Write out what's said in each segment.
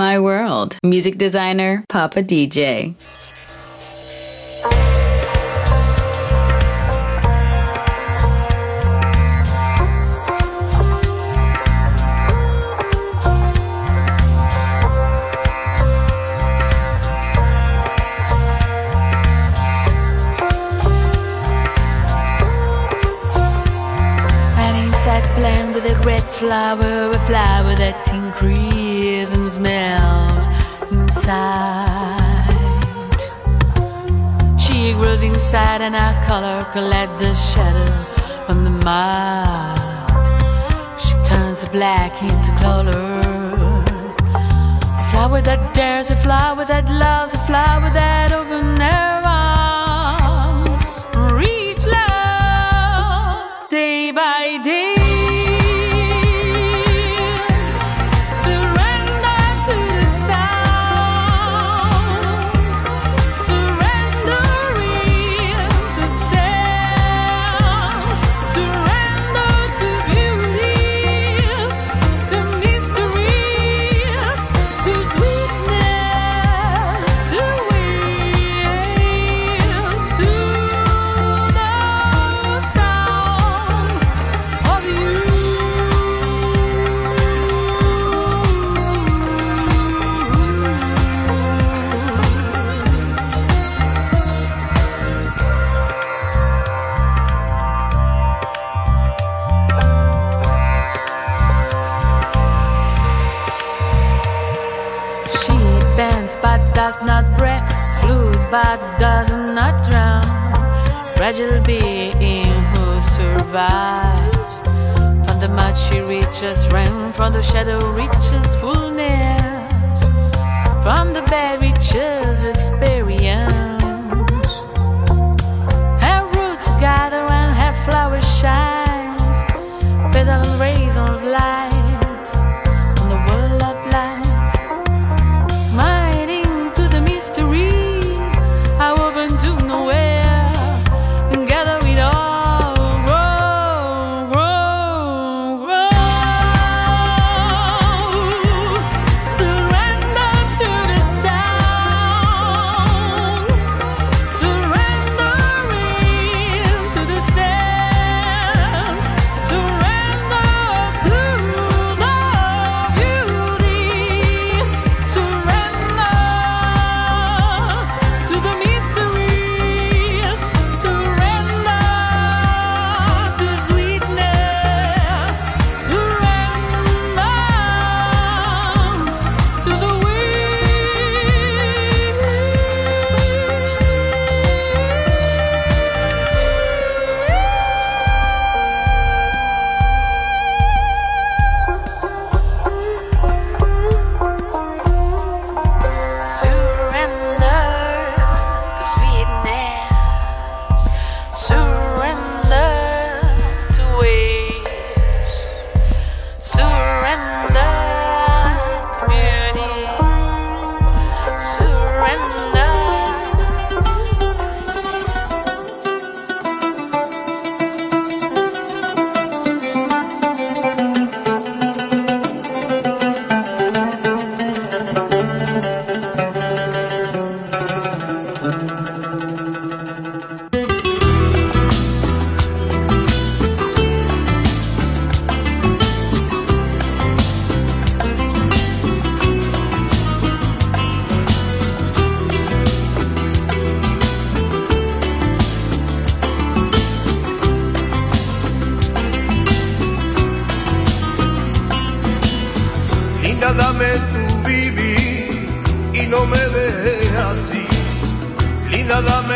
My World. Music designer, Papa DJ. flower, a flower that increases smells inside. She grows inside and our color collects a shadow from the mud. She turns the black into colors. A flower that dares, a flower that loves, a flower that opens her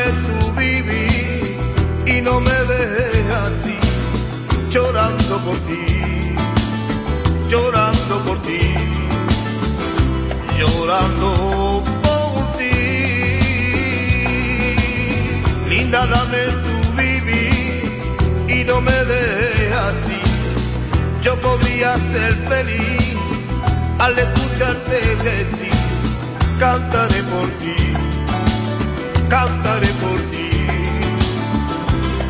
tu y no me dejes así, llorando por ti, llorando por ti, llorando por ti. Linda, dame tu vivir y no me dejes así, yo podría ser feliz al escucharte decir, cantaré por ti cantaré por ti,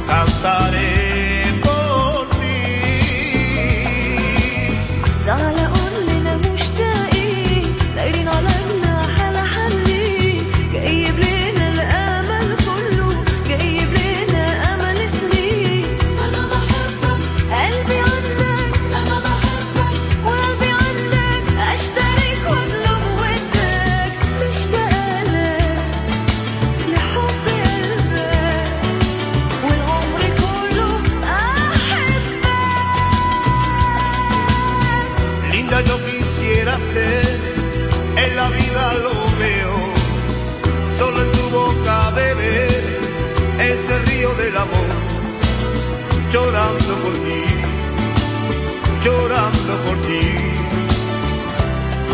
cantaré por ti. llorando por ti, llorando por ti,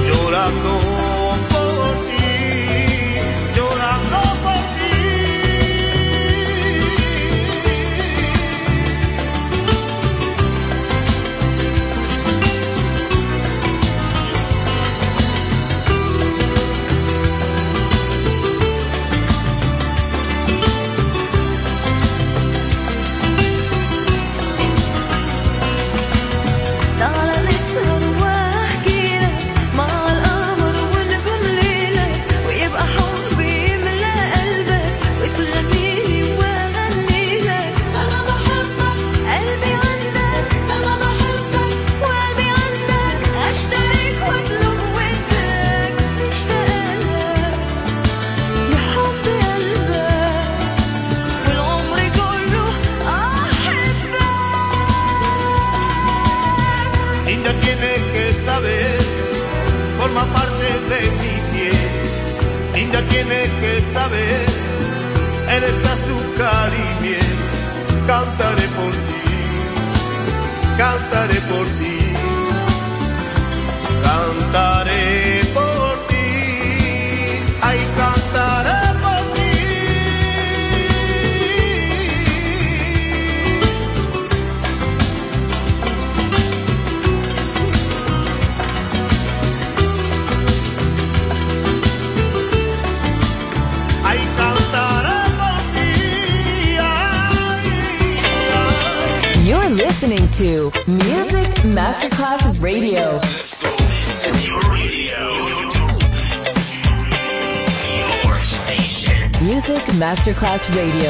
llorando Radio.